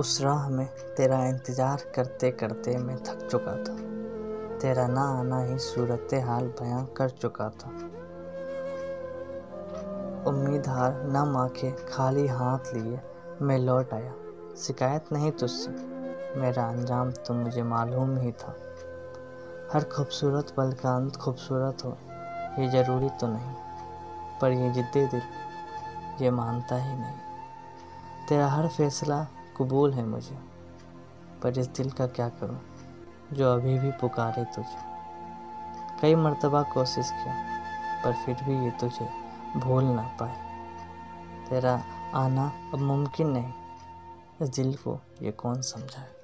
उस राह में तेरा इंतज़ार करते करते मैं थक चुका था। तेरा ना आना ही सूरत हाल बयां कर चुका था। उम्मीद हार नम आके खाली हाथ लिए मैं लौट आया। शिकायत नहीं तुझसे, मेरा अंजाम तो मुझे मालूम ही था। हर खूबसूरत पल का अंत खूबसूरत हो, ये ज़रूरी तो नहीं, पर ये जिद्दी दिल, ये मानता ही नहीं। तेरा हर फैसला कबूल है मुझे, पर इस दिल का क्या करूँ, जो अभी भी पुकारे तुझे। कई मर्तबा कोशिश किया, पर फिर भी ये तुझे भूल ना पाए। तेरा आना अब मुमकिन नहीं। इस दिल को ये कौन समझाए?